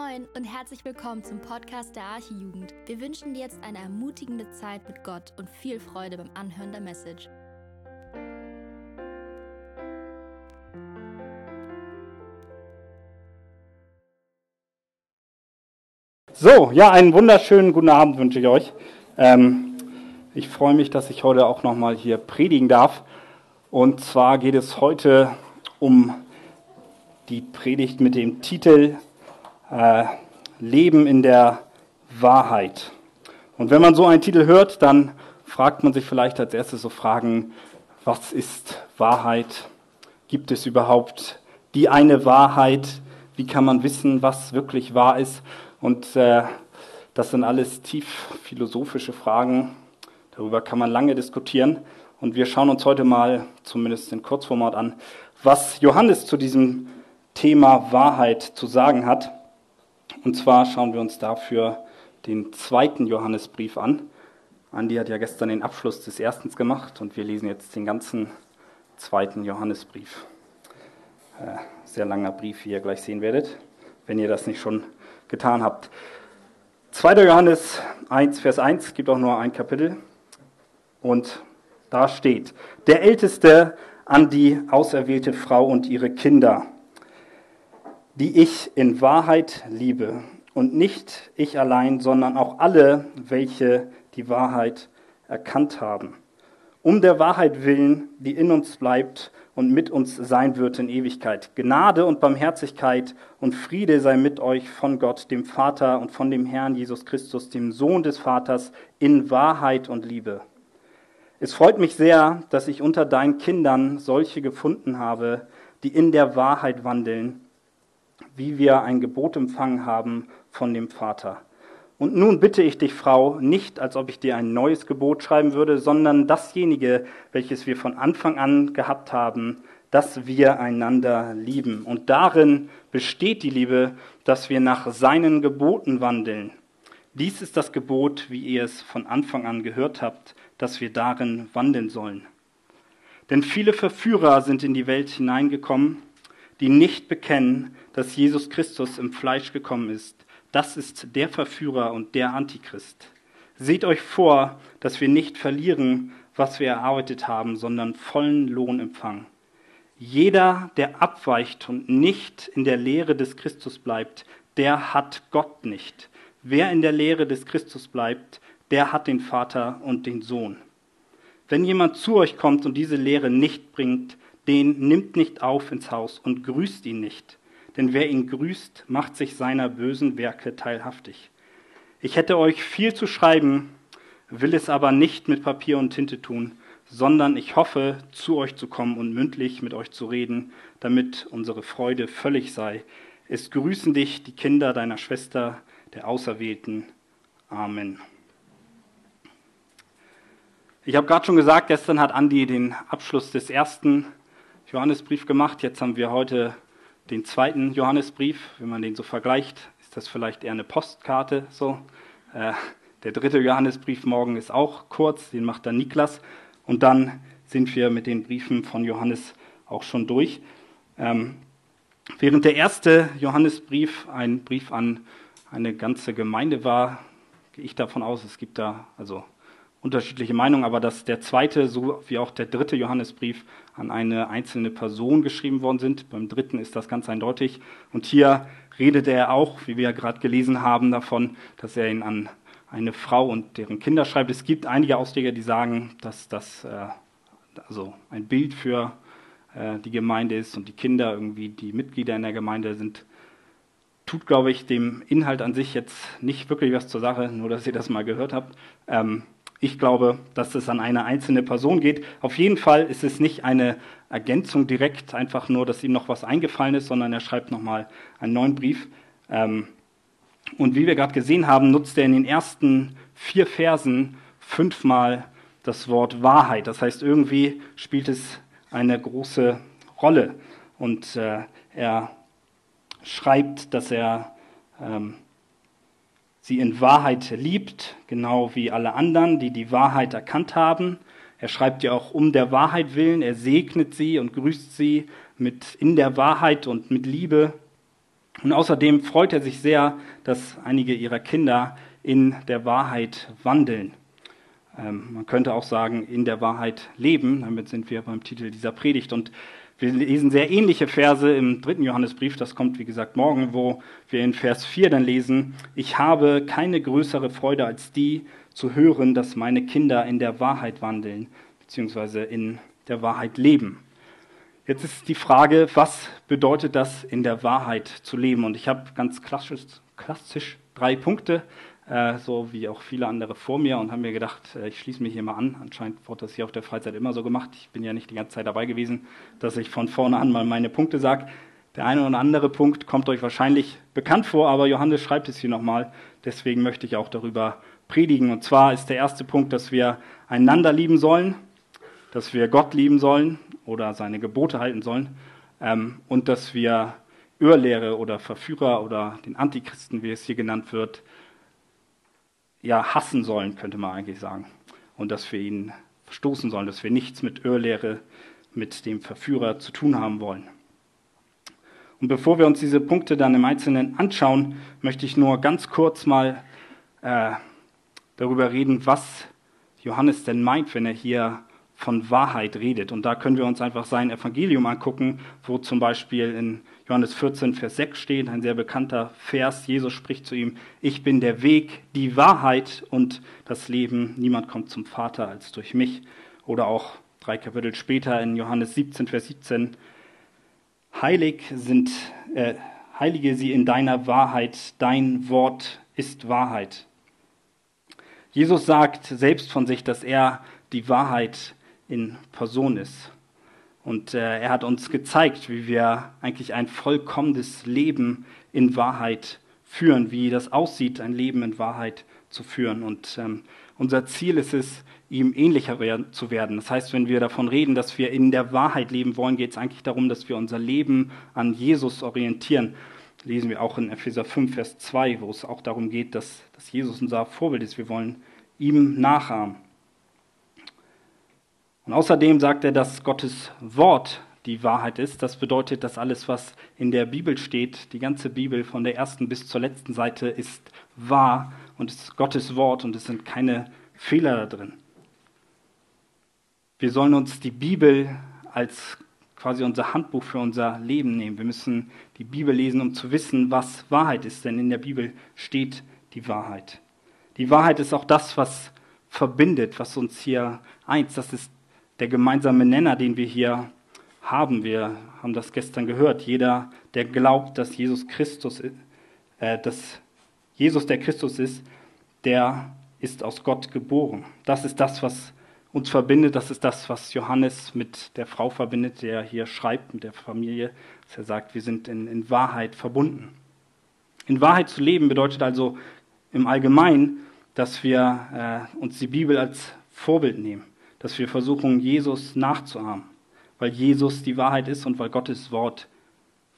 Moin und herzlich willkommen zum Podcast der Archijugend. Wir wünschen dir jetzt eine ermutigende Zeit mit Gott und viel Freude beim Anhören der Message. So, ja, einen wunderschönen guten Abend wünsche ich euch. Ähm, ich freue mich, dass ich heute auch nochmal hier predigen darf. Und zwar geht es heute um die Predigt mit dem Titel äh, Leben in der Wahrheit. Und wenn man so einen Titel hört, dann fragt man sich vielleicht als erstes so Fragen, was ist Wahrheit? Gibt es überhaupt die eine Wahrheit? Wie kann man wissen, was wirklich wahr ist? Und äh, das sind alles tief philosophische Fragen. Darüber kann man lange diskutieren. Und wir schauen uns heute mal, zumindest in Kurzformat an, was Johannes zu diesem Thema Wahrheit zu sagen hat. Und zwar schauen wir uns dafür den zweiten Johannesbrief an. Andi hat ja gestern den Abschluss des ersten gemacht und wir lesen jetzt den ganzen zweiten Johannesbrief. Äh, sehr langer Brief, wie ihr gleich sehen werdet, wenn ihr das nicht schon getan habt. 2. Johannes 1, Vers 1 gibt auch nur ein Kapitel und da steht, der Älteste an die auserwählte Frau und ihre Kinder die ich in Wahrheit liebe. Und nicht ich allein, sondern auch alle, welche die Wahrheit erkannt haben. Um der Wahrheit willen, die in uns bleibt und mit uns sein wird in Ewigkeit. Gnade und Barmherzigkeit und Friede sei mit euch von Gott, dem Vater und von dem Herrn Jesus Christus, dem Sohn des Vaters, in Wahrheit und Liebe. Es freut mich sehr, dass ich unter deinen Kindern solche gefunden habe, die in der Wahrheit wandeln wie wir ein Gebot empfangen haben von dem Vater. Und nun bitte ich dich, Frau, nicht als ob ich dir ein neues Gebot schreiben würde, sondern dasjenige, welches wir von Anfang an gehabt haben, dass wir einander lieben. Und darin besteht die Liebe, dass wir nach seinen Geboten wandeln. Dies ist das Gebot, wie ihr es von Anfang an gehört habt, dass wir darin wandeln sollen. Denn viele Verführer sind in die Welt hineingekommen, die nicht bekennen, dass Jesus Christus im Fleisch gekommen ist. Das ist der Verführer und der Antichrist. Seht euch vor, dass wir nicht verlieren, was wir erarbeitet haben, sondern vollen Lohn empfangen. Jeder, der abweicht und nicht in der Lehre des Christus bleibt, der hat Gott nicht. Wer in der Lehre des Christus bleibt, der hat den Vater und den Sohn. Wenn jemand zu euch kommt und diese Lehre nicht bringt, den nimmt nicht auf ins Haus und grüßt ihn nicht denn wer ihn grüßt, macht sich seiner bösen Werke teilhaftig. Ich hätte euch viel zu schreiben, will es aber nicht mit Papier und Tinte tun, sondern ich hoffe, zu euch zu kommen und mündlich mit euch zu reden, damit unsere Freude völlig sei. Es grüßen dich die Kinder deiner Schwester, der Auserwählten. Amen. Ich habe gerade schon gesagt, gestern hat Andi den Abschluss des ersten Johannesbrief gemacht. Jetzt haben wir heute den zweiten Johannesbrief, wenn man den so vergleicht, ist das vielleicht eher eine Postkarte so. Äh, der dritte Johannesbrief morgen ist auch kurz, den macht dann Niklas. Und dann sind wir mit den Briefen von Johannes auch schon durch. Ähm, während der erste Johannesbrief ein Brief an eine ganze Gemeinde war, gehe ich davon aus, es gibt da also unterschiedliche Meinungen, aber dass der zweite so wie auch der dritte Johannesbrief an eine einzelne Person geschrieben worden sind. Beim dritten ist das ganz eindeutig. Und hier redet er auch, wie wir gerade gelesen haben, davon, dass er ihn an eine Frau und deren Kinder schreibt. Es gibt einige Ausleger, die sagen, dass das äh, also ein Bild für äh, die Gemeinde ist und die Kinder irgendwie die Mitglieder in der Gemeinde sind. Tut, glaube ich, dem Inhalt an sich jetzt nicht wirklich was zur Sache, nur dass ihr das mal gehört habt. Ähm, ich glaube, dass es an eine einzelne Person geht. Auf jeden Fall ist es nicht eine Ergänzung direkt, einfach nur, dass ihm noch was eingefallen ist, sondern er schreibt nochmal einen neuen Brief. Ähm, und wie wir gerade gesehen haben, nutzt er in den ersten vier Versen fünfmal das Wort Wahrheit. Das heißt, irgendwie spielt es eine große Rolle. Und äh, er schreibt, dass er ähm, sie in Wahrheit liebt, genau wie alle anderen, die die Wahrheit erkannt haben. Er schreibt ja auch um der Wahrheit willen, er segnet sie und grüßt sie mit in der Wahrheit und mit Liebe. Und außerdem freut er sich sehr, dass einige ihrer Kinder in der Wahrheit wandeln. Ähm, man könnte auch sagen, in der Wahrheit leben. Damit sind wir beim Titel dieser Predigt. Und wir lesen sehr ähnliche Verse im dritten Johannesbrief. Das kommt, wie gesagt, morgen, wo wir in Vers 4 dann lesen, ich habe keine größere Freude als die, zu hören, dass meine Kinder in der Wahrheit wandeln, beziehungsweise in der Wahrheit leben. Jetzt ist die Frage, was bedeutet das, in der Wahrheit zu leben? Und ich habe ganz klassisch, klassisch drei Punkte, äh, so wie auch viele andere vor mir, und habe mir gedacht, äh, ich schließe mich hier mal an. Anscheinend wurde das hier auf der Freizeit immer so gemacht. Ich bin ja nicht die ganze Zeit dabei gewesen, dass ich von vorne an mal meine Punkte sage. Der eine oder andere Punkt kommt euch wahrscheinlich bekannt vor, aber Johannes schreibt es hier nochmal. Deswegen möchte ich auch darüber predigen. Und zwar ist der erste Punkt, dass wir einander lieben sollen, dass wir Gott lieben sollen oder seine Gebote halten sollen ähm, und dass wir Irrlehre oder Verführer oder den Antichristen, wie es hier genannt wird, ja hassen sollen, könnte man eigentlich sagen. Und dass wir ihn verstoßen sollen, dass wir nichts mit Irrlehre, mit dem Verführer zu tun haben wollen. Und bevor wir uns diese Punkte dann im Einzelnen anschauen, möchte ich nur ganz kurz mal äh, darüber reden, was Johannes denn meint, wenn er hier von Wahrheit redet. Und da können wir uns einfach sein Evangelium angucken, wo zum Beispiel in Johannes 14, Vers 6 steht, ein sehr bekannter Vers. Jesus spricht zu ihm, ich bin der Weg, die Wahrheit und das Leben. Niemand kommt zum Vater als durch mich. Oder auch drei Kapitel später in Johannes 17, Vers 17, heilig sind, äh, heilige sie in deiner Wahrheit, dein Wort ist Wahrheit. Jesus sagt selbst von sich, dass er die Wahrheit in Person ist. Und äh, er hat uns gezeigt, wie wir eigentlich ein vollkommenes Leben in Wahrheit führen, wie das aussieht, ein Leben in Wahrheit zu führen. Und ähm, unser Ziel ist es, ihm ähnlicher zu werden. Das heißt, wenn wir davon reden, dass wir in der Wahrheit leben wollen, geht es eigentlich darum, dass wir unser Leben an Jesus orientieren. Lesen wir auch in Epheser 5, Vers 2, wo es auch darum geht, dass, dass Jesus unser Vorbild ist. Wir wollen ihm nachahmen. Und außerdem sagt er, dass Gottes Wort die Wahrheit ist. Das bedeutet, dass alles, was in der Bibel steht, die ganze Bibel von der ersten bis zur letzten Seite, ist wahr und ist Gottes Wort und es sind keine Fehler da drin. Wir sollen uns die Bibel als quasi unser Handbuch für unser Leben nehmen. Wir müssen die Bibel lesen, um zu wissen, was Wahrheit ist, denn in der Bibel steht die Wahrheit. Die Wahrheit ist auch das, was verbindet, was uns hier eint. Das ist der gemeinsame Nenner, den wir hier haben. Wir haben das gestern gehört. Jeder, der glaubt, dass Jesus Christus, äh, dass Jesus der Christus ist, der ist aus Gott geboren. Das ist das, was uns verbindet. Das ist das, was Johannes mit der Frau verbindet, der hier schreibt, mit der Familie. Dass er sagt, wir sind in, in Wahrheit verbunden. In Wahrheit zu leben bedeutet also im Allgemeinen, dass wir äh, uns die Bibel als Vorbild nehmen dass wir versuchen, Jesus nachzuahmen, weil Jesus die Wahrheit ist und weil Gottes Wort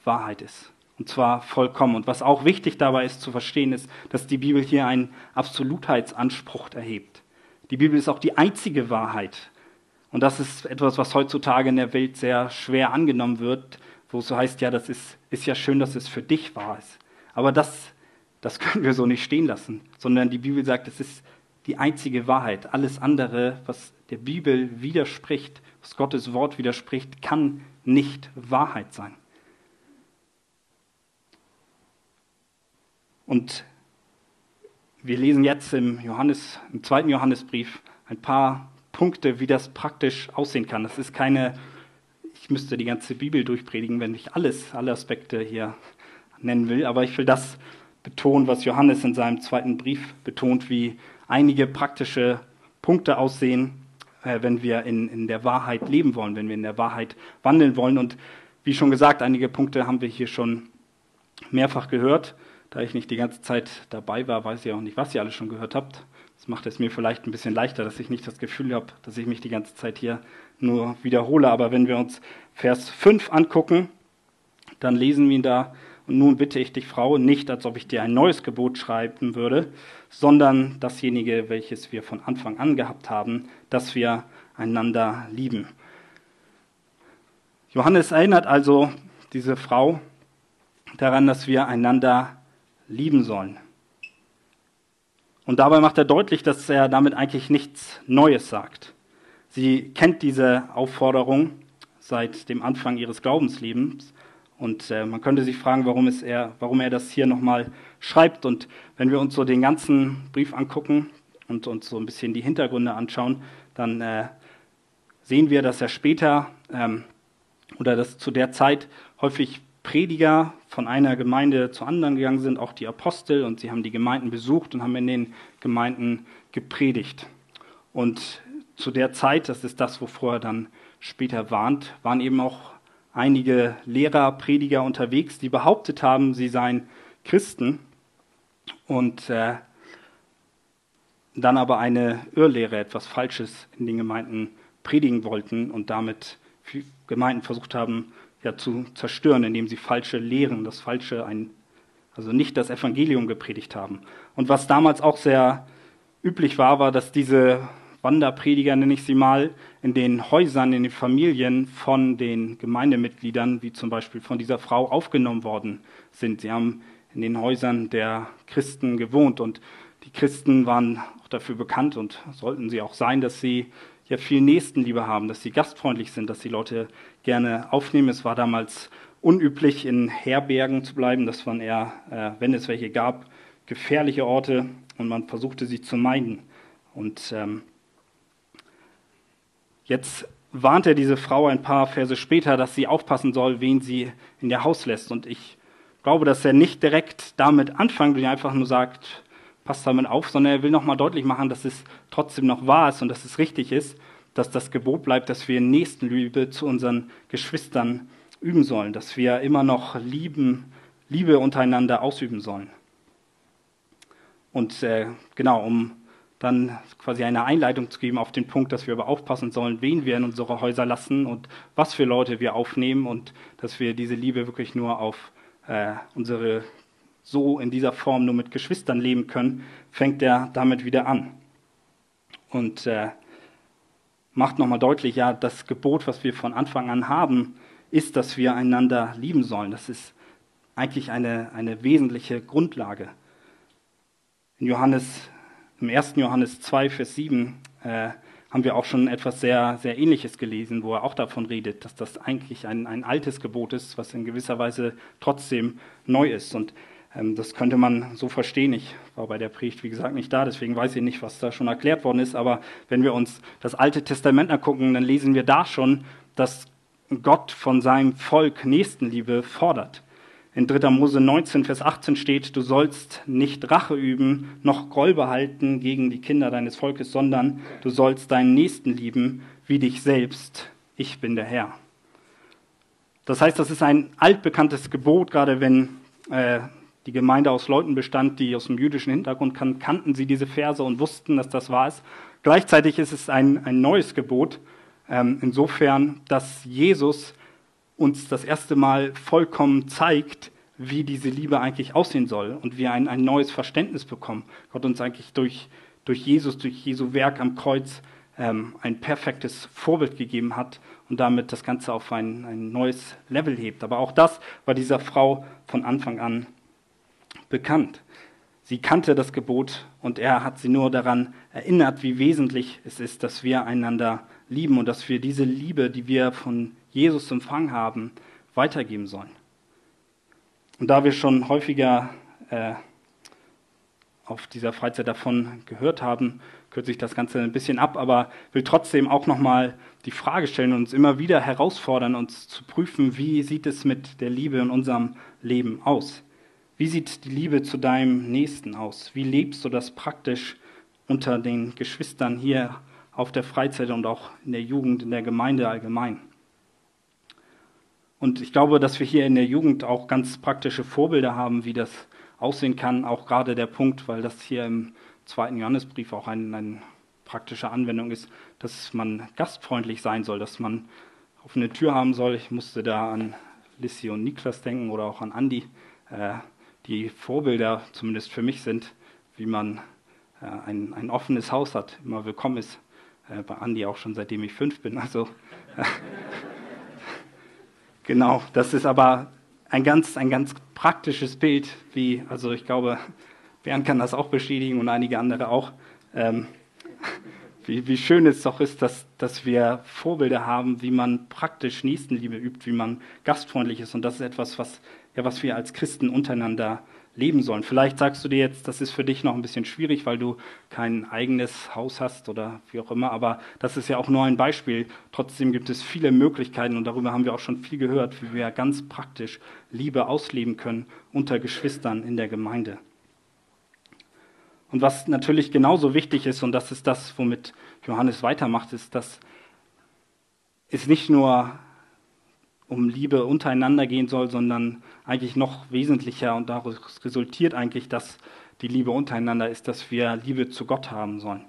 Wahrheit ist. Und zwar vollkommen. Und was auch wichtig dabei ist zu verstehen, ist, dass die Bibel hier einen Absolutheitsanspruch erhebt. Die Bibel ist auch die einzige Wahrheit. Und das ist etwas, was heutzutage in der Welt sehr schwer angenommen wird, wo es so heißt, ja, das ist, ist ja schön, dass es für dich wahr ist. Aber das, das können wir so nicht stehen lassen, sondern die Bibel sagt, es ist die einzige Wahrheit. Alles andere, was der Bibel widerspricht, was Gottes Wort widerspricht, kann nicht Wahrheit sein. Und wir lesen jetzt im, Johannes, im zweiten Johannesbrief ein paar Punkte, wie das praktisch aussehen kann. Das ist keine, ich müsste die ganze Bibel durchpredigen, wenn ich alles, alle Aspekte hier nennen will, aber ich will das betonen, was Johannes in seinem zweiten Brief betont, wie einige praktische Punkte aussehen, wenn wir in, in der Wahrheit leben wollen, wenn wir in der Wahrheit wandeln wollen. Und wie schon gesagt, einige Punkte haben wir hier schon mehrfach gehört. Da ich nicht die ganze Zeit dabei war, weiß ich auch nicht, was ihr alle schon gehört habt. Das macht es mir vielleicht ein bisschen leichter, dass ich nicht das Gefühl habe, dass ich mich die ganze Zeit hier nur wiederhole. Aber wenn wir uns Vers 5 angucken, dann lesen wir ihn da, und nun bitte ich dich, Frau, nicht, als ob ich dir ein neues Gebot schreiben würde, sondern dasjenige, welches wir von Anfang an gehabt haben, dass wir einander lieben. Johannes erinnert also diese Frau daran, dass wir einander lieben sollen. Und dabei macht er deutlich, dass er damit eigentlich nichts Neues sagt. Sie kennt diese Aufforderung seit dem Anfang ihres Glaubenslebens. Und äh, man könnte sich fragen, warum, ist er, warum er das hier nochmal schreibt. Und wenn wir uns so den ganzen Brief angucken und uns so ein bisschen die Hintergründe anschauen, dann äh, sehen wir, dass er später ähm, oder dass zu der Zeit häufig Prediger von einer Gemeinde zur anderen gegangen sind, auch die Apostel, und sie haben die Gemeinden besucht und haben in den Gemeinden gepredigt. Und zu der Zeit, das ist das, wovor er dann später warnt, waren eben auch einige Lehrer, Prediger unterwegs, die behauptet haben, sie seien Christen und äh, dann aber eine Irrlehre, etwas Falsches in den Gemeinden predigen wollten und damit Gemeinden versucht haben, ja, zu zerstören, indem sie falsche Lehren, das falsche, ein, also nicht das Evangelium gepredigt haben. Und was damals auch sehr üblich war, war, dass diese Wanderprediger, nenne ich sie mal, in den Häusern, in den Familien von den Gemeindemitgliedern, wie zum Beispiel von dieser Frau, aufgenommen worden sind. Sie haben in den Häusern der Christen gewohnt und die Christen waren auch dafür bekannt und sollten sie auch sein, dass sie ja viel Nächstenliebe haben, dass sie gastfreundlich sind, dass sie Leute gerne aufnehmen. Es war damals unüblich, in Herbergen zu bleiben. Das waren eher, äh, wenn es welche gab, gefährliche Orte und man versuchte sie zu meiden. Und ähm, jetzt warnt er diese Frau ein paar Verse später, dass sie aufpassen soll, wen sie in ihr Haus lässt. Und ich glaube, dass er nicht direkt damit anfängt und einfach nur sagt, passt damit auf, sondern er will nochmal deutlich machen, dass es trotzdem noch wahr ist und dass es richtig ist, dass das Gebot bleibt, dass wir Nächstenliebe zu unseren Geschwistern üben sollen, dass wir immer noch lieben, Liebe untereinander ausüben sollen. Und äh, genau, um dann quasi eine Einleitung zu geben auf den Punkt, dass wir aber aufpassen sollen, wen wir in unsere Häuser lassen und was für Leute wir aufnehmen und dass wir diese Liebe wirklich nur auf äh, unsere so in dieser Form nur mit Geschwistern leben können, fängt er damit wieder an. Und äh, macht nochmal deutlich, ja, das Gebot, was wir von Anfang an haben, ist, dass wir einander lieben sollen. Das ist eigentlich eine, eine wesentliche Grundlage. In Johannes im 1. Johannes 2, Vers 7 äh, haben wir auch schon etwas sehr, sehr Ähnliches gelesen, wo er auch davon redet, dass das eigentlich ein, ein altes Gebot ist, was in gewisser Weise trotzdem neu ist. Und ähm, das könnte man so verstehen. Ich war bei der Predigt, wie gesagt, nicht da, deswegen weiß ich nicht, was da schon erklärt worden ist. Aber wenn wir uns das Alte Testament angucken, dann lesen wir da schon, dass Gott von seinem Volk Nächstenliebe fordert. In 3. Mose 19, Vers 18 steht, du sollst nicht Rache üben, noch Groll behalten gegen die Kinder deines Volkes, sondern du sollst deinen Nächsten lieben wie dich selbst. Ich bin der Herr. Das heißt, das ist ein altbekanntes Gebot, gerade wenn äh, die Gemeinde aus Leuten bestand, die aus dem jüdischen Hintergrund kannten, kannten sie diese Verse und wussten, dass das wahr ist. Gleichzeitig ist es ein, ein neues Gebot, ähm, insofern, dass Jesus uns das erste Mal vollkommen zeigt, wie diese Liebe eigentlich aussehen soll und wir ein, ein neues Verständnis bekommen. Gott uns eigentlich durch, durch Jesus, durch Jesu Werk am Kreuz ähm, ein perfektes Vorbild gegeben hat und damit das Ganze auf ein, ein neues Level hebt. Aber auch das war dieser Frau von Anfang an bekannt. Sie kannte das Gebot und er hat sie nur daran erinnert, wie wesentlich es ist, dass wir einander lieben und dass wir diese Liebe, die wir von Jesus empfangen haben, weitergeben sollen. Und da wir schon häufiger äh, auf dieser Freizeit davon gehört haben, kürze ich das Ganze ein bisschen ab, aber will trotzdem auch nochmal die Frage stellen und uns immer wieder herausfordern, uns zu prüfen, wie sieht es mit der Liebe in unserem Leben aus? Wie sieht die Liebe zu deinem Nächsten aus? Wie lebst du das praktisch unter den Geschwistern hier auf der Freizeit und auch in der Jugend, in der Gemeinde allgemein? Und ich glaube, dass wir hier in der Jugend auch ganz praktische Vorbilder haben, wie das aussehen kann. Auch gerade der Punkt, weil das hier im zweiten Johannesbrief auch eine, eine praktische Anwendung ist, dass man gastfreundlich sein soll, dass man offene Tür haben soll. Ich musste da an Lissy und Niklas denken oder auch an Andi, äh, die Vorbilder zumindest für mich sind, wie man äh, ein, ein offenes Haus hat, immer willkommen ist. Äh, bei Andi auch schon seitdem ich fünf bin. Also Genau, das ist aber ein ganz, ein ganz praktisches Bild, wie, also ich glaube, Bernd kann das auch bestätigen und einige andere auch. Ähm, wie, wie schön es doch ist, dass, dass wir Vorbilder haben, wie man praktisch Nächstenliebe übt, wie man gastfreundlich ist. Und das ist etwas, was, ja, was wir als Christen untereinander leben sollen. Vielleicht sagst du dir jetzt, das ist für dich noch ein bisschen schwierig, weil du kein eigenes Haus hast oder wie auch immer, aber das ist ja auch nur ein Beispiel. Trotzdem gibt es viele Möglichkeiten und darüber haben wir auch schon viel gehört, wie wir ganz praktisch Liebe ausleben können unter Geschwistern in der Gemeinde. Und was natürlich genauso wichtig ist, und das ist das, womit Johannes weitermacht, ist, dass es nicht nur um Liebe untereinander gehen soll, sondern eigentlich noch wesentlicher und daraus resultiert eigentlich, dass die Liebe untereinander ist, dass wir Liebe zu Gott haben sollen.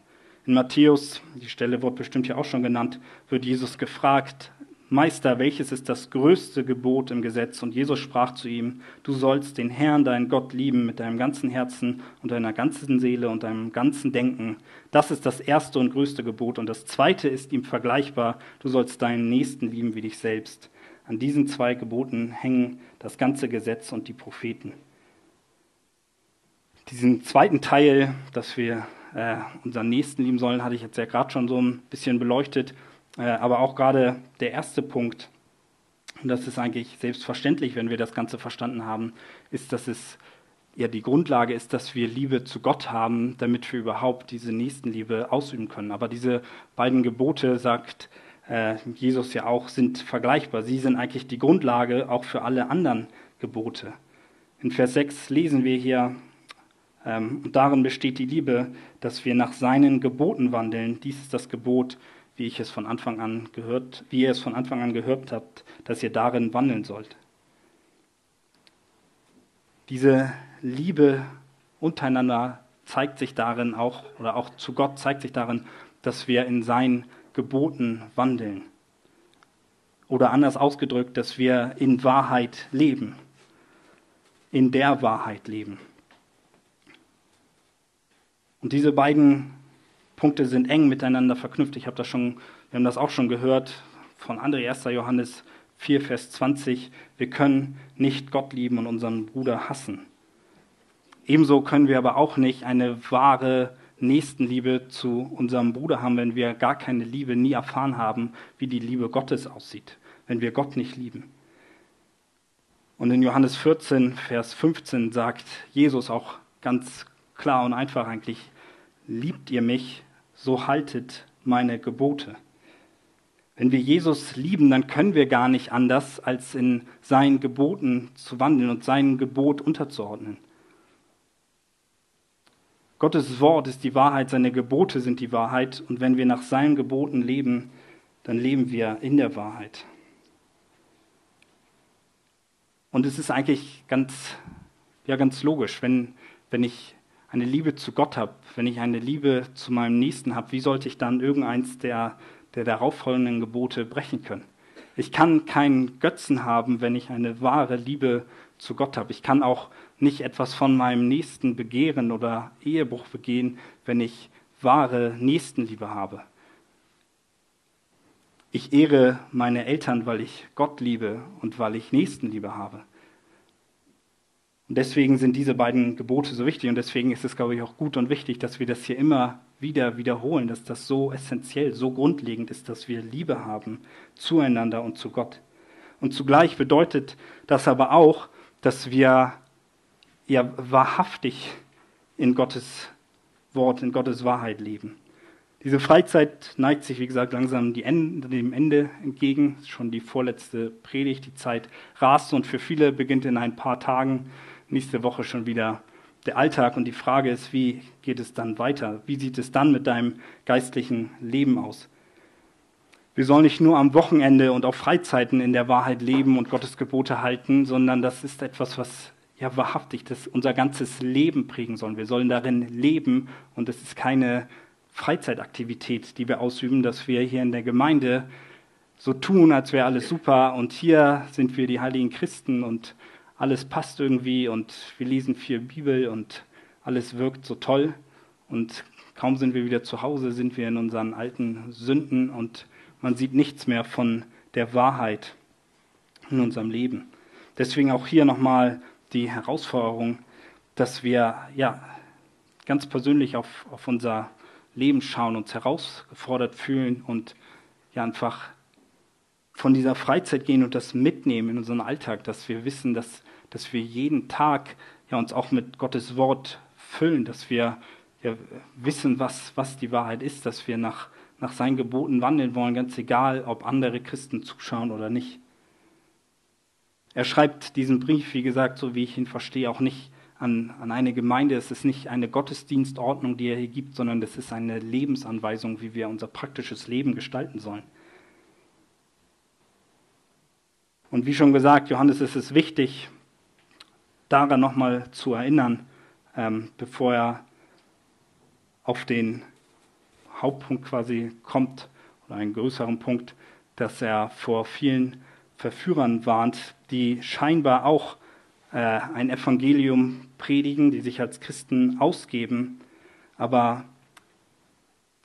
In Matthäus, die Stelle wird bestimmt ja auch schon genannt, wird Jesus gefragt, Meister, welches ist das größte Gebot im Gesetz? Und Jesus sprach zu ihm, du sollst den Herrn, deinen Gott, lieben mit deinem ganzen Herzen und deiner ganzen Seele und deinem ganzen Denken. Das ist das erste und größte Gebot. Und das zweite ist ihm vergleichbar, du sollst deinen Nächsten lieben wie dich selbst. An diesen zwei Geboten hängen das ganze Gesetz und die Propheten. Diesen zweiten Teil, dass wir äh, unseren Nächsten lieben sollen, hatte ich jetzt ja gerade schon so ein bisschen beleuchtet. Äh, aber auch gerade der erste Punkt, und das ist eigentlich selbstverständlich, wenn wir das Ganze verstanden haben, ist, dass es ja die Grundlage ist, dass wir Liebe zu Gott haben, damit wir überhaupt diese Nächstenliebe ausüben können. Aber diese beiden Gebote, sagt äh, Jesus ja auch, sind vergleichbar. Sie sind eigentlich die Grundlage auch für alle anderen Gebote. In Vers 6 lesen wir hier, ähm, und darin besteht die Liebe, dass wir nach seinen Geboten wandeln. Dies ist das Gebot, wie ich es von Anfang an gehört, wie ihr es von Anfang an gehört habt, dass ihr darin wandeln sollt. Diese Liebe untereinander zeigt sich darin auch, oder auch zu Gott zeigt sich darin, dass wir in seinen Geboten wandeln. Oder anders ausgedrückt, dass wir in Wahrheit leben. In der Wahrheit leben. Und diese beiden Punkte sind eng miteinander verknüpft. Ich habe das schon, wir haben das auch schon gehört von André 1. Johannes 4, Vers 20. Wir können nicht Gott lieben und unseren Bruder hassen. Ebenso können wir aber auch nicht eine wahre Nächstenliebe zu unserem Bruder haben, wenn wir gar keine Liebe nie erfahren haben, wie die Liebe Gottes aussieht, wenn wir Gott nicht lieben. Und in Johannes 14, Vers 15 sagt Jesus auch ganz klar und einfach eigentlich, liebt ihr mich, so haltet meine Gebote. Wenn wir Jesus lieben, dann können wir gar nicht anders, als in seinen Geboten zu wandeln und seinen Gebot unterzuordnen. Gottes Wort ist die Wahrheit, seine Gebote sind die Wahrheit und wenn wir nach seinen Geboten leben, dann leben wir in der Wahrheit. Und es ist eigentlich ganz, ja, ganz logisch, wenn, wenn ich eine Liebe zu Gott habe, wenn ich eine Liebe zu meinem Nächsten habe, wie sollte ich dann irgendeins der, der darauffolgenden Gebote brechen können? Ich kann keinen Götzen haben, wenn ich eine wahre Liebe zu Gott habe. Ich kann auch nicht etwas von meinem Nächsten begehren oder Ehebruch begehen, wenn ich wahre Nächstenliebe habe. Ich ehre meine Eltern, weil ich Gott liebe und weil ich Nächstenliebe habe. Und deswegen sind diese beiden Gebote so wichtig und deswegen ist es, glaube ich, auch gut und wichtig, dass wir das hier immer wieder wiederholen, dass das so essentiell, so grundlegend ist, dass wir Liebe haben zueinander und zu Gott. Und zugleich bedeutet das aber auch, dass wir ja wahrhaftig in Gottes Wort, in Gottes Wahrheit leben. Diese Freizeit neigt sich, wie gesagt, langsam Ende, dem Ende entgegen. Schon die vorletzte Predigt, die Zeit rast und für viele beginnt in ein paar Tagen nächste Woche schon wieder der Alltag und die Frage ist, wie geht es dann weiter? Wie sieht es dann mit deinem geistlichen Leben aus? Wir sollen nicht nur am Wochenende und auf Freizeiten in der Wahrheit leben und Gottes Gebote halten, sondern das ist etwas, was ja wahrhaftig das unser ganzes Leben prägen soll. Wir sollen darin leben und es ist keine Freizeitaktivität, die wir ausüben, dass wir hier in der Gemeinde so tun, als wäre alles super und hier sind wir die heiligen Christen und alles passt irgendwie und wir lesen viel Bibel und alles wirkt so toll. Und kaum sind wir wieder zu Hause, sind wir in unseren alten Sünden und man sieht nichts mehr von der Wahrheit in unserem Leben. Deswegen auch hier nochmal die Herausforderung, dass wir ja ganz persönlich auf, auf unser Leben schauen, uns herausgefordert fühlen und ja einfach von dieser Freizeit gehen und das mitnehmen in unseren Alltag, dass wir wissen, dass, dass wir jeden Tag ja uns auch mit Gottes Wort füllen, dass wir ja, wissen, was, was die Wahrheit ist, dass wir nach, nach seinen Geboten wandeln wollen, ganz egal, ob andere Christen zuschauen oder nicht. Er schreibt diesen Brief, wie gesagt, so wie ich ihn verstehe, auch nicht an, an eine Gemeinde. Es ist nicht eine Gottesdienstordnung, die er hier gibt, sondern es ist eine Lebensanweisung, wie wir unser praktisches Leben gestalten sollen. Und wie schon gesagt, Johannes, ist es wichtig, daran nochmal zu erinnern, ähm, bevor er auf den Hauptpunkt quasi kommt, oder einen größeren Punkt, dass er vor vielen Verführern warnt, die scheinbar auch äh, ein Evangelium predigen, die sich als Christen ausgeben. Aber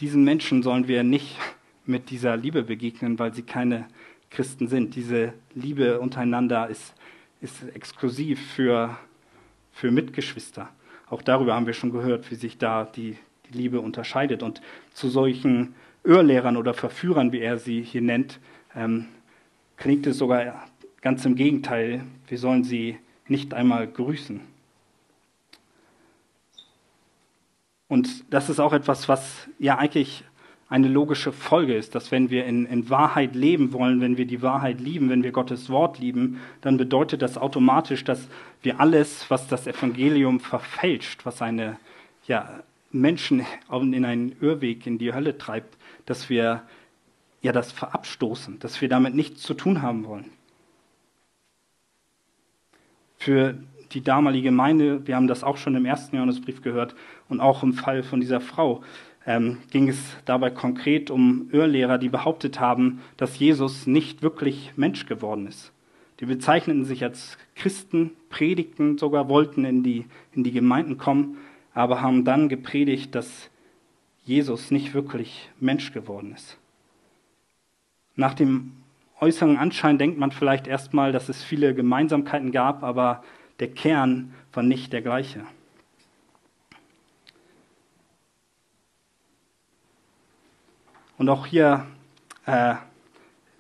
diesen Menschen sollen wir nicht mit dieser Liebe begegnen, weil sie keine Christen sind. Diese Liebe untereinander ist, ist exklusiv für, für Mitgeschwister. Auch darüber haben wir schon gehört, wie sich da die, die Liebe unterscheidet. Und zu solchen Irrlehrern oder Verführern, wie er sie hier nennt, ähm, klingt es sogar ganz im Gegenteil. Wir sollen sie nicht einmal grüßen. Und das ist auch etwas, was ja eigentlich eine logische Folge ist, dass wenn wir in, in, Wahrheit leben wollen, wenn wir die Wahrheit lieben, wenn wir Gottes Wort lieben, dann bedeutet das automatisch, dass wir alles, was das Evangelium verfälscht, was eine ja, Menschen in einen Irrweg in die Hölle treibt, dass wir ja das verabstoßen, dass wir damit nichts zu tun haben wollen. Für die damalige Gemeinde, wir haben das auch schon im ersten Johannesbrief gehört und auch im Fall von dieser Frau, ähm, ging es dabei konkret um Irrlehrer, die behauptet haben, dass Jesus nicht wirklich Mensch geworden ist. Die bezeichneten sich als Christen, predigten sogar, wollten in die, in die Gemeinden kommen, aber haben dann gepredigt, dass Jesus nicht wirklich Mensch geworden ist. Nach dem äußeren Anschein denkt man vielleicht erstmal, dass es viele Gemeinsamkeiten gab, aber der Kern war nicht der gleiche. Und auch hier äh,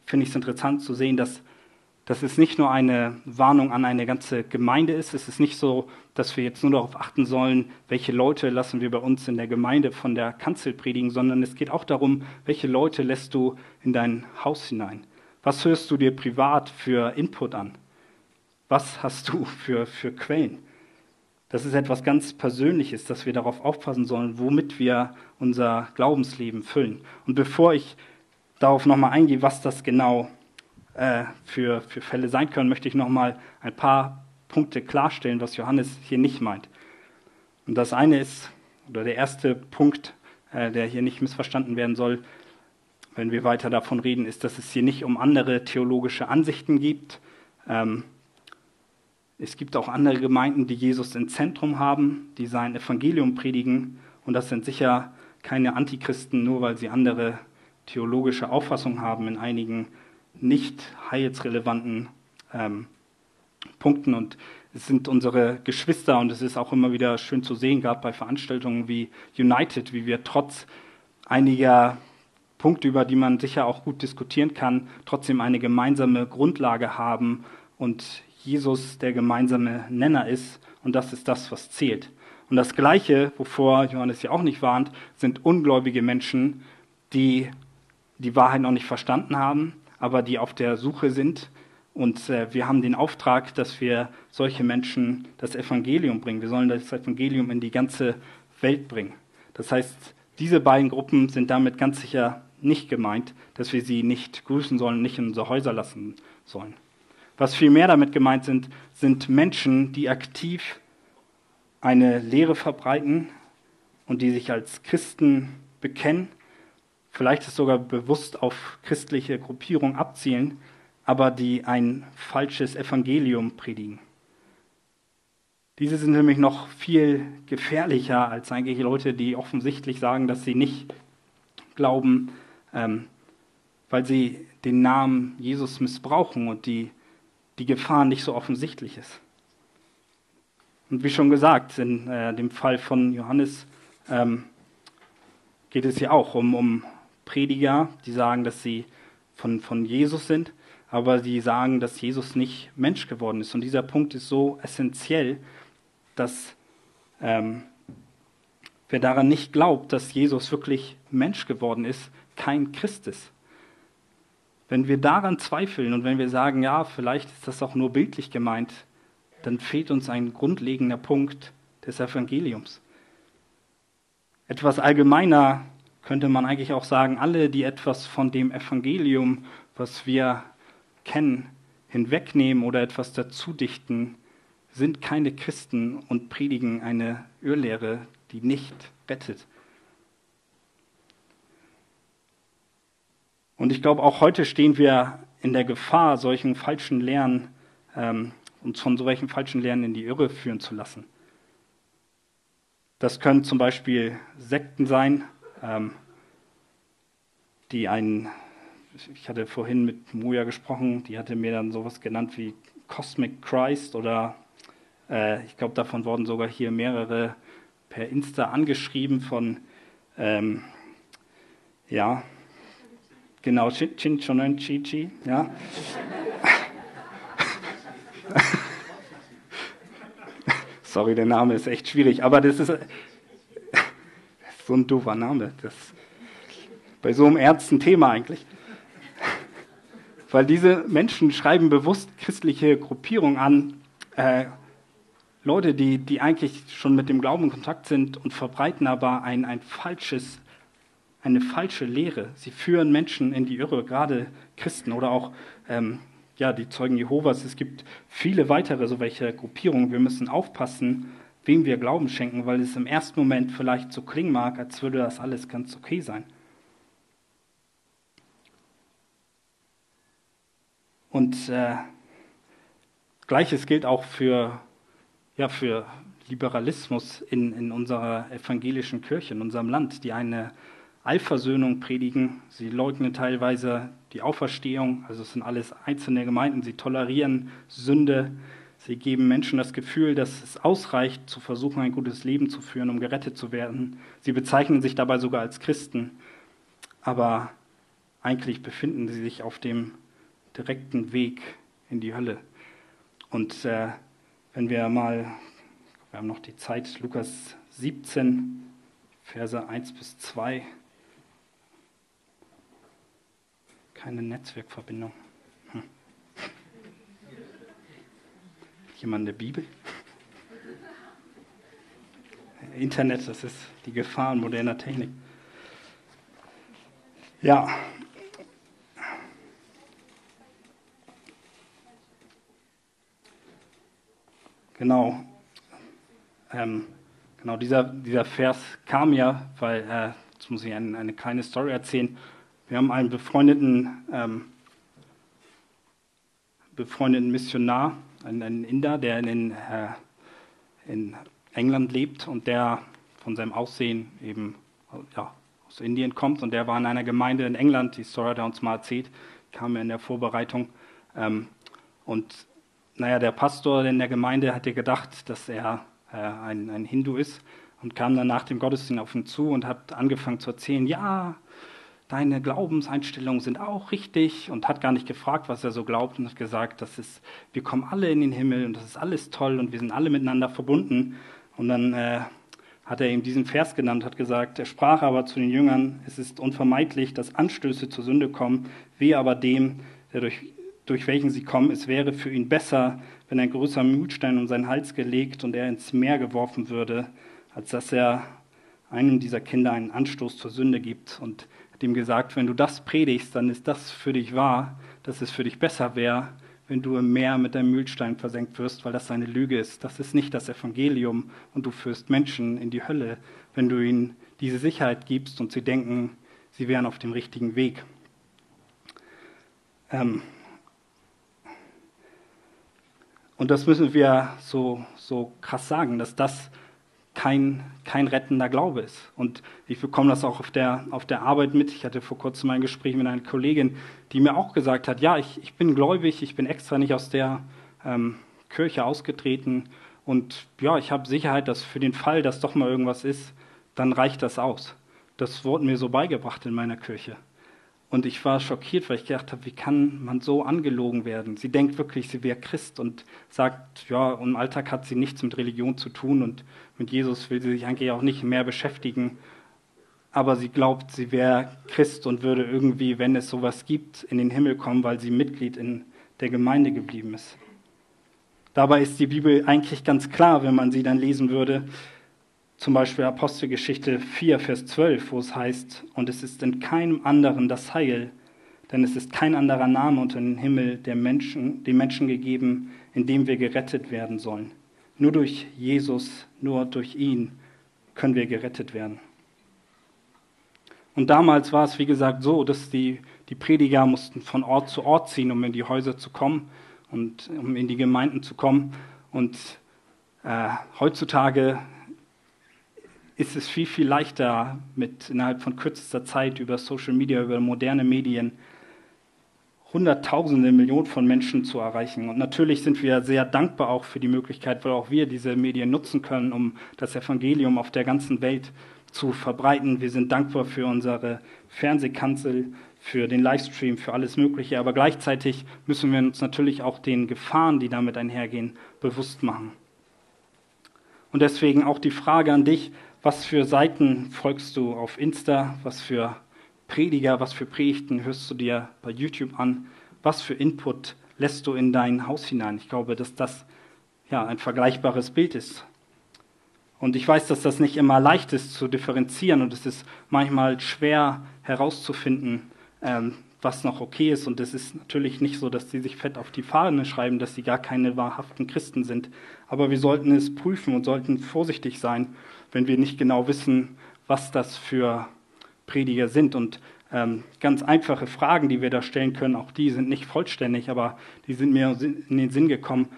finde ich es interessant zu sehen, dass, dass es nicht nur eine Warnung an eine ganze Gemeinde ist. Es ist nicht so, dass wir jetzt nur darauf achten sollen, welche Leute lassen wir bei uns in der Gemeinde von der Kanzel predigen, sondern es geht auch darum, welche Leute lässt du in dein Haus hinein. Was hörst du dir privat für Input an? Was hast du für, für Quellen? Das ist etwas ganz Persönliches, dass wir darauf aufpassen sollen, womit wir unser Glaubensleben füllen. Und bevor ich darauf nochmal eingehe, was das genau äh, für, für Fälle sein können, möchte ich nochmal ein paar Punkte klarstellen, was Johannes hier nicht meint. Und das eine ist, oder der erste Punkt, äh, der hier nicht missverstanden werden soll, wenn wir weiter davon reden, ist, dass es hier nicht um andere theologische Ansichten geht. Ähm, es gibt auch andere Gemeinden, die Jesus im Zentrum haben, die sein Evangelium predigen. Und das sind sicher keine Antichristen, nur weil sie andere theologische Auffassungen haben in einigen nicht heilsrelevanten ähm, Punkten. Und es sind unsere Geschwister und es ist auch immer wieder schön zu sehen, gerade bei Veranstaltungen wie United, wie wir trotz einiger Punkte, über die man sicher auch gut diskutieren kann, trotzdem eine gemeinsame Grundlage haben und Jesus der gemeinsame Nenner ist und das ist das, was zählt. Und das Gleiche, wovor Johannes ja auch nicht warnt, sind ungläubige Menschen, die die Wahrheit noch nicht verstanden haben, aber die auf der Suche sind. Und äh, wir haben den Auftrag, dass wir solche Menschen das Evangelium bringen. Wir sollen das Evangelium in die ganze Welt bringen. Das heißt, diese beiden Gruppen sind damit ganz sicher nicht gemeint, dass wir sie nicht grüßen sollen, nicht in unsere Häuser lassen sollen. Was vielmehr damit gemeint sind, sind Menschen, die aktiv eine Lehre verbreiten und die sich als Christen bekennen, vielleicht es sogar bewusst auf christliche Gruppierung abzielen, aber die ein falsches Evangelium predigen. Diese sind nämlich noch viel gefährlicher als eigentlich Leute, die offensichtlich sagen, dass sie nicht glauben, ähm, weil sie den Namen Jesus missbrauchen und die die Gefahr nicht so offensichtlich ist. Und wie schon gesagt, in äh, dem Fall von Johannes ähm, geht es ja auch um, um Prediger, die sagen, dass sie von, von Jesus sind, aber die sagen, dass Jesus nicht Mensch geworden ist. Und dieser Punkt ist so essentiell, dass ähm, wer daran nicht glaubt, dass Jesus wirklich Mensch geworden ist, kein Christ ist. Wenn wir daran zweifeln und wenn wir sagen, ja, vielleicht ist das auch nur bildlich gemeint, dann fehlt uns ein grundlegender Punkt des Evangeliums. Etwas allgemeiner könnte man eigentlich auch sagen, alle, die etwas von dem Evangelium, was wir kennen, hinwegnehmen oder etwas dazu dichten, sind keine Christen und predigen eine Irrlehre, die nicht rettet. Und ich glaube, auch heute stehen wir in der Gefahr, solchen falschen Lehren, ähm, uns von solchen falschen Lehren in die Irre führen zu lassen. Das können zum Beispiel Sekten sein, ähm, die einen, ich hatte vorhin mit Moja gesprochen, die hatte mir dann sowas genannt wie Cosmic Christ oder äh, ich glaube, davon wurden sogar hier mehrere per Insta angeschrieben von, ähm, ja, genau, Chin Chonen Chichi, ja. Sorry, der Name ist echt schwierig, aber das ist, das ist so ein doofer Name. Das, bei so einem ernsten Thema eigentlich. Weil diese Menschen schreiben bewusst christliche Gruppierungen an, äh, Leute, die, die eigentlich schon mit dem Glauben in Kontakt sind und verbreiten aber ein, ein falsches, eine falsche Lehre. Sie führen Menschen in die Irre, gerade Christen oder auch ähm, ja, die Zeugen Jehovas. Es gibt viele weitere so welche Gruppierungen. Wir müssen aufpassen, wem wir Glauben schenken, weil es im ersten Moment vielleicht so klingen mag, als würde das alles ganz okay sein. Und äh, gleiches gilt auch für, ja, für Liberalismus in, in unserer evangelischen Kirche, in unserem Land, die eine Allversöhnung predigen. Sie leugnen teilweise die Auferstehung, also es sind alles einzelne Gemeinden. Sie tolerieren Sünde. Sie geben Menschen das Gefühl, dass es ausreicht, zu versuchen, ein gutes Leben zu führen, um gerettet zu werden. Sie bezeichnen sich dabei sogar als Christen. Aber eigentlich befinden sie sich auf dem direkten Weg in die Hölle. Und äh, wenn wir mal, wir haben noch die Zeit, Lukas 17, Verse 1 bis 2. Keine Netzwerkverbindung. Hm. Jemand eine Bibel? Internet, das ist die Gefahr moderner Technik. Ja, Genau. Ähm, genau, dieser, dieser Vers kam ja, weil, äh, jetzt muss ich eine, eine kleine Story erzählen. Wir haben einen befreundeten, ähm, befreundeten Missionar, einen, einen Inder, der in, äh, in England lebt und der von seinem Aussehen eben ja, aus Indien kommt. Und der war in einer Gemeinde in England, die Story hat er uns mal erzählt, kam in der Vorbereitung. Ähm, und naja, der Pastor in der Gemeinde hatte gedacht, dass er äh, ein, ein Hindu ist und kam dann nach dem Gottesdienst auf ihn zu und hat angefangen zu erzählen, ja, deine Glaubenseinstellungen sind auch richtig und hat gar nicht gefragt, was er so glaubt und hat gesagt, das ist, wir kommen alle in den Himmel und das ist alles toll und wir sind alle miteinander verbunden. Und dann äh, hat er ihm diesen Vers genannt, hat gesagt, er sprach aber zu den Jüngern, es ist unvermeidlich, dass Anstöße zur Sünde kommen, wie aber dem, der durch durch welchen sie kommen. Es wäre für ihn besser, wenn ein größerer Mühlstein um seinen Hals gelegt und er ins Meer geworfen würde, als dass er einem dieser Kinder einen Anstoß zur Sünde gibt und ihm gesagt, wenn du das predigst, dann ist das für dich wahr, dass es für dich besser wäre, wenn du im Meer mit deinem Mühlstein versenkt wirst, weil das eine Lüge ist. Das ist nicht das Evangelium und du führst Menschen in die Hölle, wenn du ihnen diese Sicherheit gibst und sie denken, sie wären auf dem richtigen Weg. Ähm, und das müssen wir so, so krass sagen, dass das kein, kein rettender Glaube ist. Und ich bekomme das auch auf der, auf der Arbeit mit. Ich hatte vor kurzem ein Gespräch mit einer Kollegin, die mir auch gesagt hat, ja, ich, ich bin gläubig, ich bin extra nicht aus der ähm, Kirche ausgetreten Und ja, ich habe Sicherheit, dass für den Fall, dass doch mal irgendwas ist, dann reicht das aus. Das wurde mir so beigebracht in meiner Kirche. Und ich war schockiert, weil ich gedacht habe, wie kann man so angelogen werden? Sie denkt wirklich, sie wäre Christ und sagt, ja, im Alltag hat sie nichts mit Religion zu tun und mit Jesus will sie sich eigentlich auch nicht mehr beschäftigen. Aber sie glaubt, sie wäre Christ und würde irgendwie, wenn es sowas gibt, in den Himmel kommen, weil sie Mitglied in der Gemeinde geblieben ist. Dabei ist die Bibel eigentlich ganz klar, wenn man sie dann lesen würde. Zum Beispiel Apostelgeschichte 4, Vers 12, wo es heißt, und es ist in keinem anderen das Heil, denn es ist kein anderer Name unter dem Himmel der Menschen, den Menschen gegeben, in dem wir gerettet werden sollen. Nur durch Jesus, nur durch ihn können wir gerettet werden. Und damals war es, wie gesagt, so, dass die, die Prediger mussten von Ort zu Ort ziehen, um in die Häuser zu kommen und um in die Gemeinden zu kommen. Und äh, heutzutage ist es viel, viel leichter, mit innerhalb von kürzester Zeit über Social Media, über moderne Medien Hunderttausende, Millionen von Menschen zu erreichen. Und natürlich sind wir sehr dankbar auch für die Möglichkeit, weil auch wir diese Medien nutzen können, um das Evangelium auf der ganzen Welt zu verbreiten. Wir sind dankbar für unsere Fernsehkanzel, für den Livestream, für alles Mögliche. Aber gleichzeitig müssen wir uns natürlich auch den Gefahren, die damit einhergehen, bewusst machen. Und deswegen auch die Frage an dich, was für Seiten folgst du auf Insta, was für Prediger, was für Predigten hörst du dir bei YouTube an, was für Input lässt du in dein Haus hinein. Ich glaube, dass das ja ein vergleichbares Bild ist. Und ich weiß, dass das nicht immer leicht ist zu differenzieren und es ist manchmal schwer herauszufinden, ähm, was noch okay ist. Und es ist natürlich nicht so, dass die sich fett auf die Fahne schreiben, dass sie gar keine wahrhaften Christen sind. Aber wir sollten es prüfen und sollten vorsichtig sein, wenn wir nicht genau wissen, was das für Prediger sind. Und ähm, ganz einfache Fragen, die wir da stellen können, auch die sind nicht vollständig, aber die sind mir in den Sinn gekommen.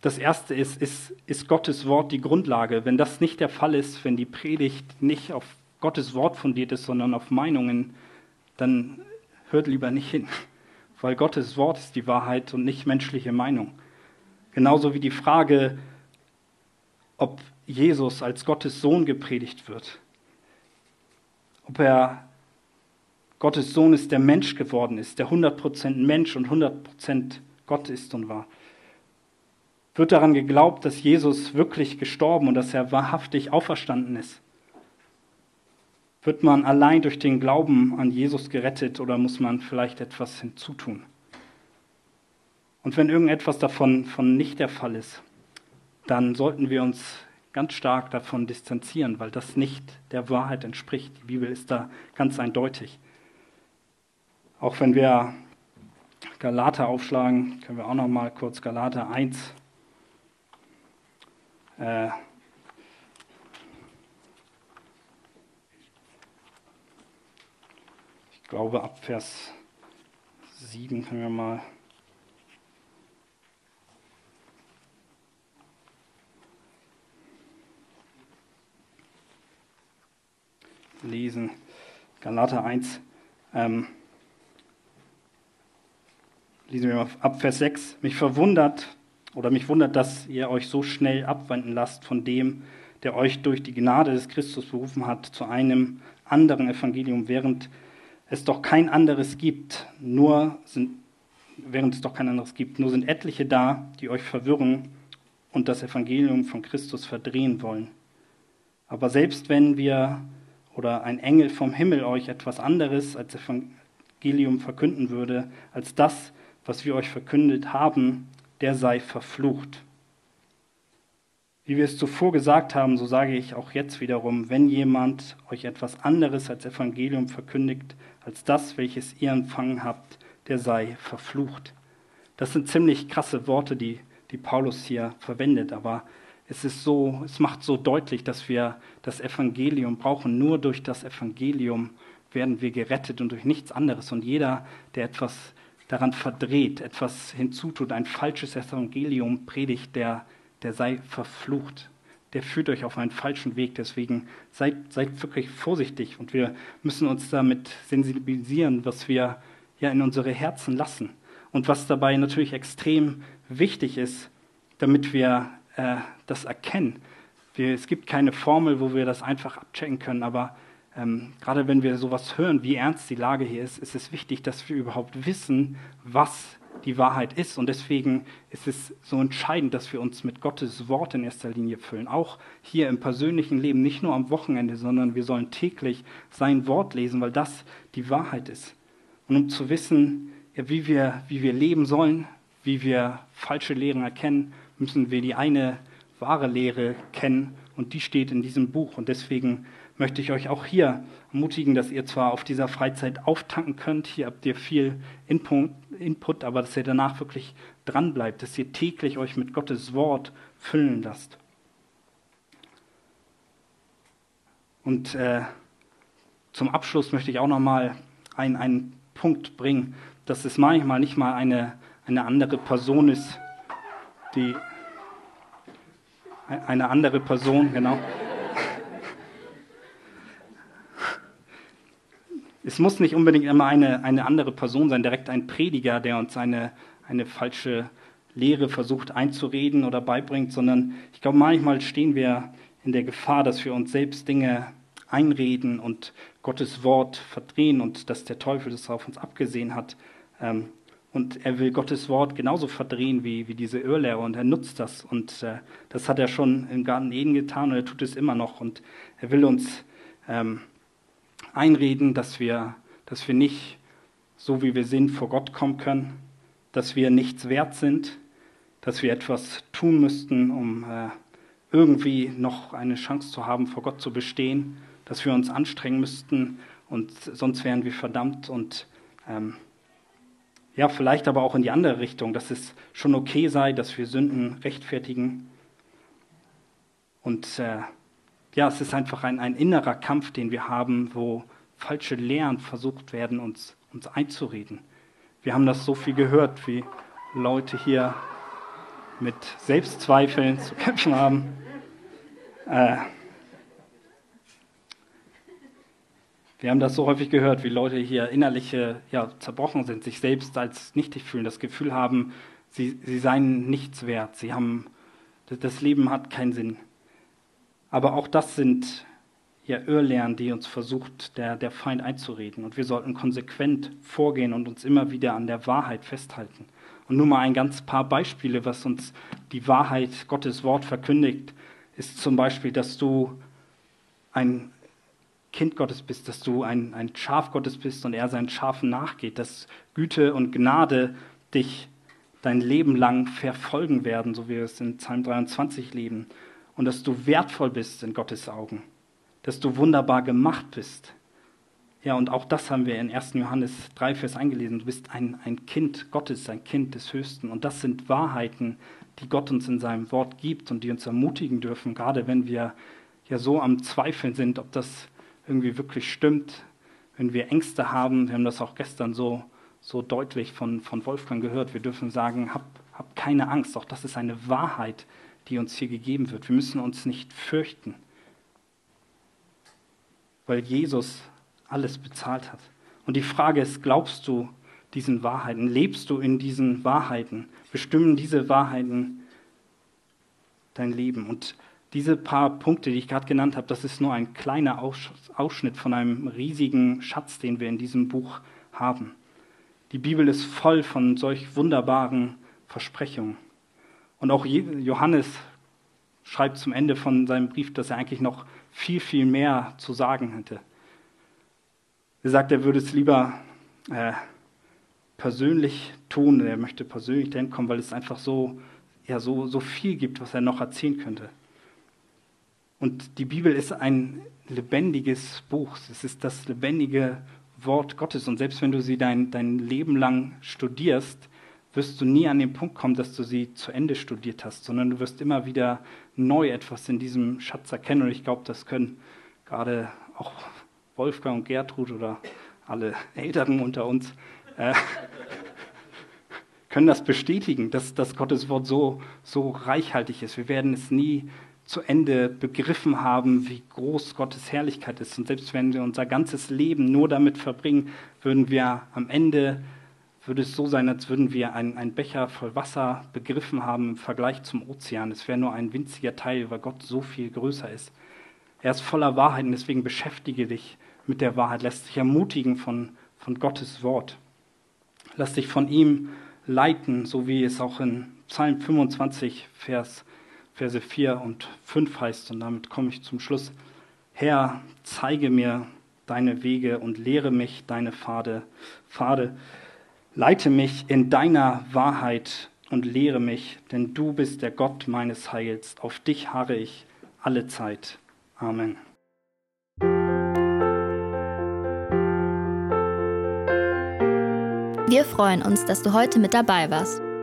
Das erste ist, ist, ist Gottes Wort die Grundlage? Wenn das nicht der Fall ist, wenn die Predigt nicht auf Gottes Wort fundiert ist, sondern auf Meinungen, dann hört lieber nicht hin, weil Gottes Wort ist die Wahrheit und nicht menschliche Meinung. Genauso wie die Frage, ob Jesus als Gottes Sohn gepredigt wird, ob er Gottes Sohn ist, der Mensch geworden ist, der 100% Mensch und 100% Gott ist und war. Wird daran geglaubt, dass Jesus wirklich gestorben und dass er wahrhaftig auferstanden ist? Wird man allein durch den Glauben an Jesus gerettet oder muss man vielleicht etwas hinzutun? Und wenn irgendetwas davon von nicht der Fall ist, dann sollten wir uns ganz stark davon distanzieren, weil das nicht der Wahrheit entspricht. Die Bibel ist da ganz eindeutig. Auch wenn wir Galater aufschlagen, können wir auch noch mal kurz Galater 1 äh, glaube, ab Vers 7 können wir mal. Lesen. Galater 1. Ähm, lesen wir mal ab Vers 6. Mich verwundert oder mich wundert, dass ihr euch so schnell abwenden lasst von dem, der euch durch die Gnade des Christus berufen hat, zu einem anderen Evangelium, während es doch kein anderes gibt, nur sind, während es doch kein anderes gibt, nur sind etliche da, die euch verwirren und das Evangelium von Christus verdrehen wollen. Aber selbst wenn wir oder ein Engel vom Himmel euch etwas anderes als Evangelium verkünden würde, als das, was wir euch verkündet haben, der sei verflucht. Wie wir es zuvor gesagt haben, so sage ich auch jetzt wiederum, wenn jemand euch etwas anderes als Evangelium verkündigt, als das, welches ihr empfangen habt, der sei verflucht. Das sind ziemlich krasse Worte, die, die Paulus hier verwendet, aber es ist so, es macht so deutlich, dass wir das Evangelium brauchen. Nur durch das Evangelium werden wir gerettet und durch nichts anderes. Und jeder, der etwas daran verdreht, etwas hinzutut, ein falsches Evangelium predigt, der der sei verflucht. Der führt euch auf einen falschen Weg. Deswegen seid, seid wirklich vorsichtig und wir müssen uns damit sensibilisieren, was wir ja in unsere Herzen lassen. Und was dabei natürlich extrem wichtig ist, damit wir äh, das erkennen. Wir, es gibt keine Formel, wo wir das einfach abchecken können, aber ähm, gerade wenn wir sowas hören, wie ernst die Lage hier ist, ist es wichtig, dass wir überhaupt wissen, was die Wahrheit ist. Und deswegen ist es so entscheidend, dass wir uns mit Gottes Wort in erster Linie füllen. Auch hier im persönlichen Leben, nicht nur am Wochenende, sondern wir sollen täglich sein Wort lesen, weil das die Wahrheit ist. Und um zu wissen, ja, wie, wir, wie wir leben sollen, wie wir falsche Lehren erkennen, müssen wir die eine wahre Lehre kennen und die steht in diesem Buch. Und deswegen möchte ich euch auch hier ermutigen, dass ihr zwar auf dieser Freizeit auftanken könnt, hier habt ihr viel Input, aber dass ihr danach wirklich dran bleibt, dass ihr täglich euch mit Gottes Wort füllen lasst. Und äh, zum Abschluss möchte ich auch noch mal einen, einen Punkt bringen, dass es manchmal nicht mal eine, eine andere Person ist, die eine andere Person, genau. Es muss nicht unbedingt immer eine, eine andere Person sein, direkt ein Prediger, der uns eine, eine falsche Lehre versucht einzureden oder beibringt, sondern ich glaube, manchmal stehen wir in der Gefahr, dass wir uns selbst Dinge einreden und Gottes Wort verdrehen und dass der Teufel das auf uns abgesehen hat. Ähm, und er will Gottes Wort genauso verdrehen wie, wie diese Irrlehre und er nutzt das. Und äh, das hat er schon im Garten Eden getan und er tut es immer noch. Und er will uns ähm, einreden, dass wir, dass wir nicht so wie wir sind vor Gott kommen können, dass wir nichts wert sind, dass wir etwas tun müssten, um äh, irgendwie noch eine Chance zu haben, vor Gott zu bestehen, dass wir uns anstrengen müssten und sonst wären wir verdammt und ähm, ja, vielleicht aber auch in die andere Richtung, dass es schon okay sei, dass wir Sünden rechtfertigen. Und äh, ja, es ist einfach ein, ein innerer Kampf, den wir haben, wo falsche Lehren versucht werden, uns, uns einzureden. Wir haben das so viel gehört, wie Leute hier mit Selbstzweifeln zu kämpfen haben. Äh, wir haben das so häufig gehört, wie Leute hier innerliche ja, zerbrochen sind, sich selbst als nichtig fühlen, das Gefühl haben, sie, sie seien nichts wert, sie haben, das Leben hat keinen Sinn. Aber auch das sind ja Irrlehren, die uns versucht, der, der Feind einzureden. Und wir sollten konsequent vorgehen und uns immer wieder an der Wahrheit festhalten. Und nur mal ein ganz paar Beispiele, was uns die Wahrheit Gottes Wort verkündigt, ist zum Beispiel, dass du ein Kind Gottes bist, dass du ein, ein Schaf Gottes bist und er seinen Schafen nachgeht, dass Güte und Gnade dich dein Leben lang verfolgen werden, so wie wir es in Psalm 23 leben und dass du wertvoll bist in Gottes Augen, dass du wunderbar gemacht bist. Ja, und auch das haben wir in 1. Johannes 3, Vers eingelesen. Du bist ein, ein Kind Gottes, ein Kind des Höchsten. Und das sind Wahrheiten, die Gott uns in seinem Wort gibt und die uns ermutigen dürfen, gerade wenn wir ja so am Zweifeln sind, ob das irgendwie wirklich stimmt, wenn wir Ängste haben. Wir haben das auch gestern so, so deutlich von, von Wolfgang gehört. Wir dürfen sagen, hab, hab keine Angst. Auch das ist eine Wahrheit, die uns hier gegeben wird. Wir müssen uns nicht fürchten, weil Jesus alles bezahlt hat. Und die Frage ist, glaubst du diesen Wahrheiten? Lebst du in diesen Wahrheiten? Bestimmen diese Wahrheiten dein Leben? Und diese paar Punkte, die ich gerade genannt habe, das ist nur ein kleiner Ausschnitt von einem riesigen Schatz, den wir in diesem Buch haben. Die Bibel ist voll von solch wunderbaren Versprechungen. Und auch Johannes schreibt zum Ende von seinem Brief, dass er eigentlich noch viel, viel mehr zu sagen hätte. Er sagt, er würde es lieber äh, persönlich tun, er möchte persönlich dahin kommen, weil es einfach so, ja, so, so viel gibt, was er noch erzählen könnte. Und die Bibel ist ein lebendiges Buch. Es ist das lebendige Wort Gottes. Und selbst wenn du sie dein, dein Leben lang studierst, wirst du nie an den Punkt kommen, dass du sie zu Ende studiert hast, sondern du wirst immer wieder neu etwas in diesem Schatz erkennen. Und ich glaube, das können gerade auch Wolfgang und Gertrud oder alle Älteren unter uns äh, können das bestätigen, dass, dass Gottes Wort so, so reichhaltig ist. Wir werden es nie zu Ende begriffen haben, wie groß Gottes Herrlichkeit ist. Und selbst wenn wir unser ganzes Leben nur damit verbringen, würden wir am Ende würde es so sein, als würden wir einen, Becher voll Wasser begriffen haben im Vergleich zum Ozean. Es wäre nur ein winziger Teil, weil Gott so viel größer ist. Er ist voller Wahrheit und deswegen beschäftige dich mit der Wahrheit. Lässt dich ermutigen von, von Gottes Wort. Lass dich von ihm leiten, so wie es auch in Psalm 25, Vers, Verse 4 und 5 heißt. Und damit komme ich zum Schluss. Herr, zeige mir deine Wege und lehre mich deine Pfade. Pfade. Leite mich in deiner Wahrheit und lehre mich, denn du bist der Gott meines Heils. Auf dich harre ich alle Zeit. Amen. Wir freuen uns, dass du heute mit dabei warst.